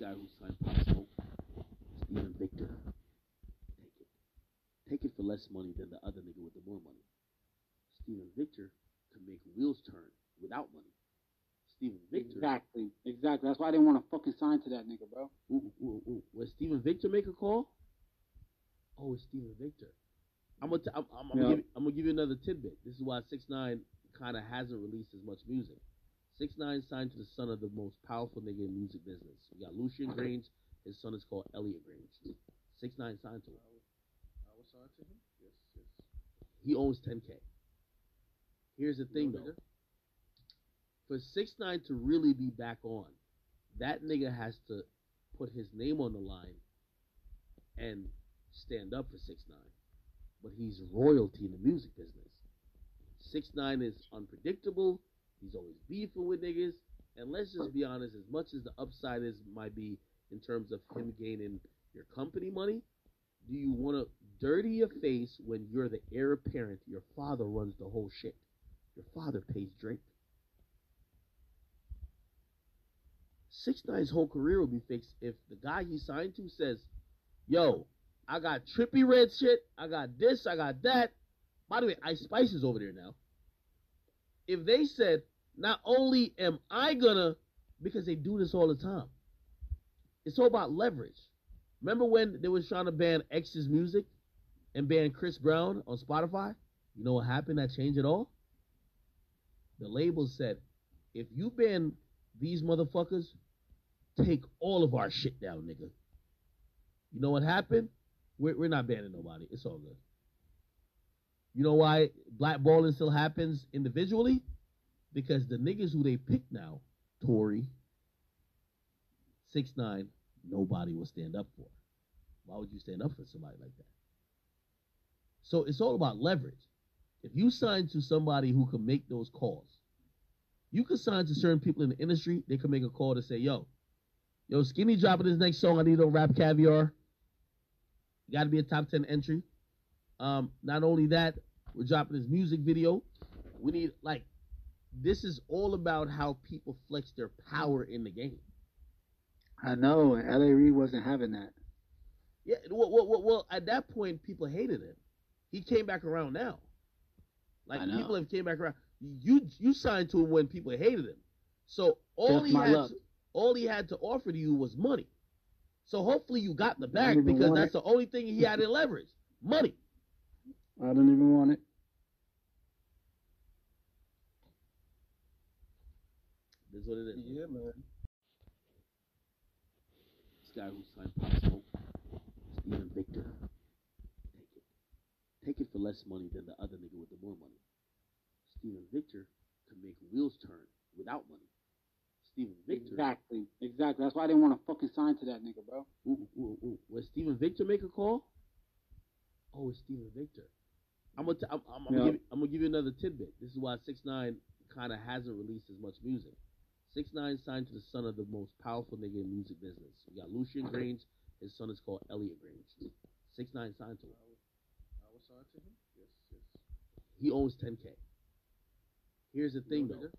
guy who signed Pop Smoke, Steven Victor. Take it. Take it for less money than the other nigga with the more money. Steven Victor can make wheels turn without money. Steven Victor. Exactly. Exactly. That's why I didn't want to fucking sign to that nigga, bro. Ooh, ooh, ooh. Steven Victor make a call, oh, it's Steven Victor. I'm gonna, t- I'm, I'm, I'm, Yeah. gonna give, I'm gonna give you another tidbit. This is why Six Nine kind of hasn't released as much music. Six Nine signed to the son of the most powerful nigga in music business. We got Lucian Grainge. His son is called Elliot Grainge. Six Nine signed to him. I was signed to him. Yes, yes. He owns 10k. Here's the thing though. nigga? For Six Nine to really be back on, that nigga has to put his name on the line and stand up for Six Nine. But he's royalty in the music business. Six Nine is unpredictable. He's always beefing with niggas. And let's just be honest, as much as the upside is might be in terms of him gaining your company money, do you want to dirty your face when you're the heir apparent? Your father runs the whole shit. Your father pays Drake. Six Nine's whole career will be fixed if the guy he signed to says, "Yo, I got Trippie Redd shit. I got this. I got that." By the way, Ice Spice is over there now. If they said, "Not only am I gonna," because they do this all the time. It's all about leverage. Remember when they was trying to ban X's music and ban Chris Brown on Spotify? You know what happened that changed it all? The label said, if you ban these motherfuckers, take all of our shit down, nigga. You know what happened? We're, we're not banning nobody. It's all good. You know why blackballing still happens individually? Because the niggas who they pick now, Tory, six nine, nobody will stand up for. Why would you stand up for somebody like that? So it's all about leverage. If you sign to somebody who can make those calls, you can sign to certain people in the industry. They can make a call to say, "Yo, yo, Skinny dropping his next song. I need on RapCaviar. You got to be a top ten entry. Um, not only that, we're dropping his music video. We need like this is all about how people flex their power in the game. I know. and L.A. Reid wasn't having that. Yeah, well, well, well, at that point, people hated him. He came back around now. Like people have came back around. You you signed to him when people hated him. So all Just he had luck. to, all he had to offer to you was money. So hopefully you got the bag because that's it. the only thing he had in leverage. Money. I don't even want it. That's what it is. Yeah, man. This guy who signed Pop Smoke, Steven Victor. Take it. Take it for less money than the other nigga with the more money. Steven Victor can make wheels turn without money. Steven Victor. Exactly. Exactly. That's why I didn't want to fucking sign to that nigga, bro. Ooh, ooh, ooh. When Steven Victor make a call, oh, it's Steven Victor. I'm gonna, t- I'm, I'm, I'm, Yeah. gonna give, I'm gonna give you another tidbit. This is why Six Nine kind of hasn't released as much music. Six Nine signed to the son of the most powerful nigga in music business. We got Lucian Grainge. His son is called Elliot Grainge. Six Nine signed to him. I was signed to him. Yes, yes. He owns 10k. Here's the thing though. nigga?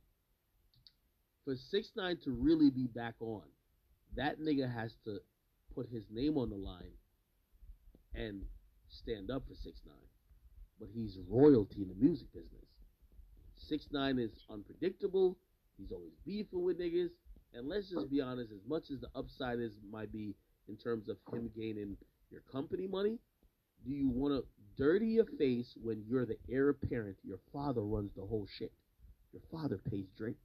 For Six Nine to really be back on, that nigga has to put his name on the line and stand up for Six Nine. But he's royalty in the music business. Six Nine is unpredictable. He's always beefing with niggas. And let's just be honest, as much as the upside is might be in terms of him gaining your company money, do you want to dirty your face when you're the heir apparent? Your father runs the whole shit. Your father pays Drake.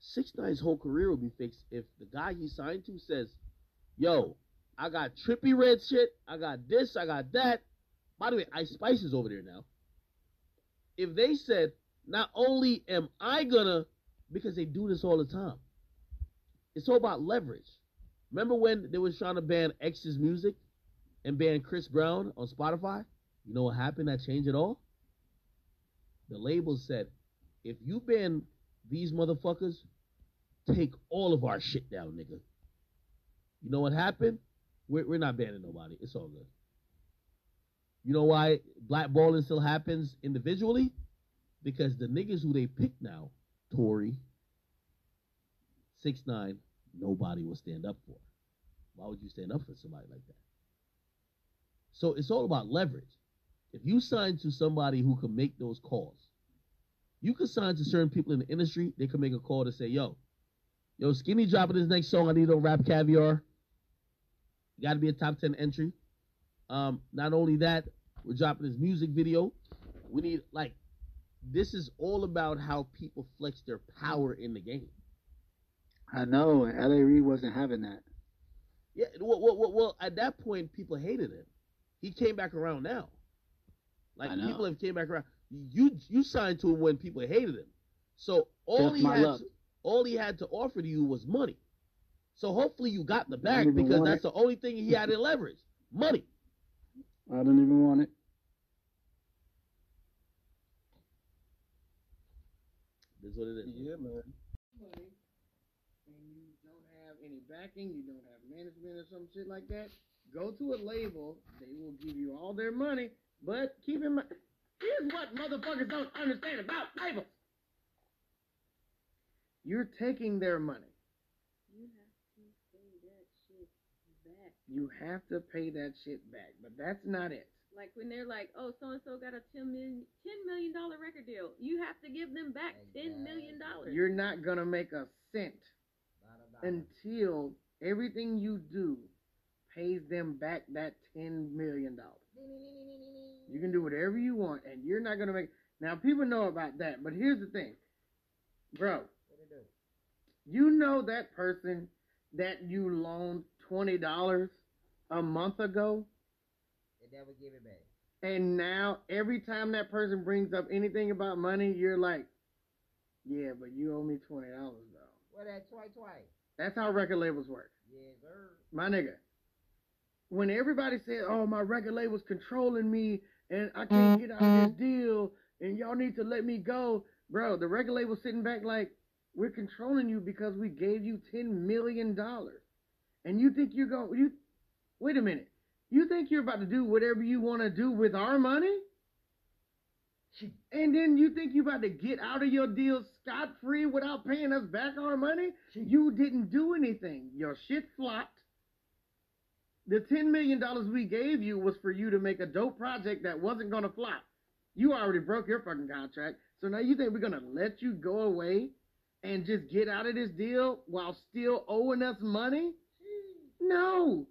Six Nine's whole career will be fixed if the guy he signed to says, "Yo, I got Trippie Redd shit. I got this. I got that." By the way, Ice Spice is over there now. If they said, "Not only am I gonna," because they do this all the time. It's all about leverage. Remember when they was trying to ban X's music and ban Chris Brown on Spotify? You know what happened that changed it all? The label said, if you ban these motherfuckers, take all of our shit down, nigga. You know what happened? We're, we're not banning nobody. It's all good. You know why blackballing still happens individually? Because the niggas who they pick now, Tory, six nine, nobody will stand up for. Why would you stand up for somebody like that? So it's all about leverage. If you sign to somebody who can make those calls, you can sign to certain people in the industry. They can make a call to say, "Yo, yo, Skinny dropping his next song. I need on RapCaviar. You got to be a top ten entry. Um, not only that, we're dropping his music video. We need like this is all about how people flex their power in the game. I know, and L.A. Reid wasn't having that. Yeah, well, well, well, at that point, people hated him. He came back around now. Like people have came back around. You you signed to him when people hated him. So all he had to, all he had to offer to you was money. So hopefully you got the I back because that's it. the only thing he had in leverage. Money. I didn't even want it. That's what it is. Yeah, man. money and you don't have any backing, you don't have management or some shit like that, go to a label. They will give you all their money, but keep in mind. Here's what motherfuckers don't understand about labels. You're taking their money. You have to pay that shit back. You have to pay that shit back, but that's not it. Like when they're like, oh, so and so got a $10 million, $10 million record deal. You have to give them back $10 million. dollars. You're not gonna make a cent until everything you do pays them back that ten million dollars. You can do whatever you want, and you're not gonna make. Now people know about that, but here's the thing, bro. You know that person that you loaned twenty dollars a month ago, They never give it back. and now every time that person brings up anything about money, you're like, "Yeah, but you owe me twenty dollars though." Well, that's twice, twice. That's how record labels work. Yes, sir. my nigga. When everybody said, "Oh, my record label's controlling me and I can't get out of this mm-hmm. deal and y'all need to let me go," bro, the record label sitting back like, "We're controlling you because we gave you ten million dollars, and you think you're going? You wait a minute. You think you're about to do whatever you want to do with our money?" And then you think you're about to get out of your deal scot free without paying us back our money? You didn't do anything. Your shit flopped. The ten million dollars we gave you was for you to make a dope project that wasn't gonna flop. You already broke your fucking contract. So now you think we're gonna let you go away and just get out of this deal while still owing us money? No.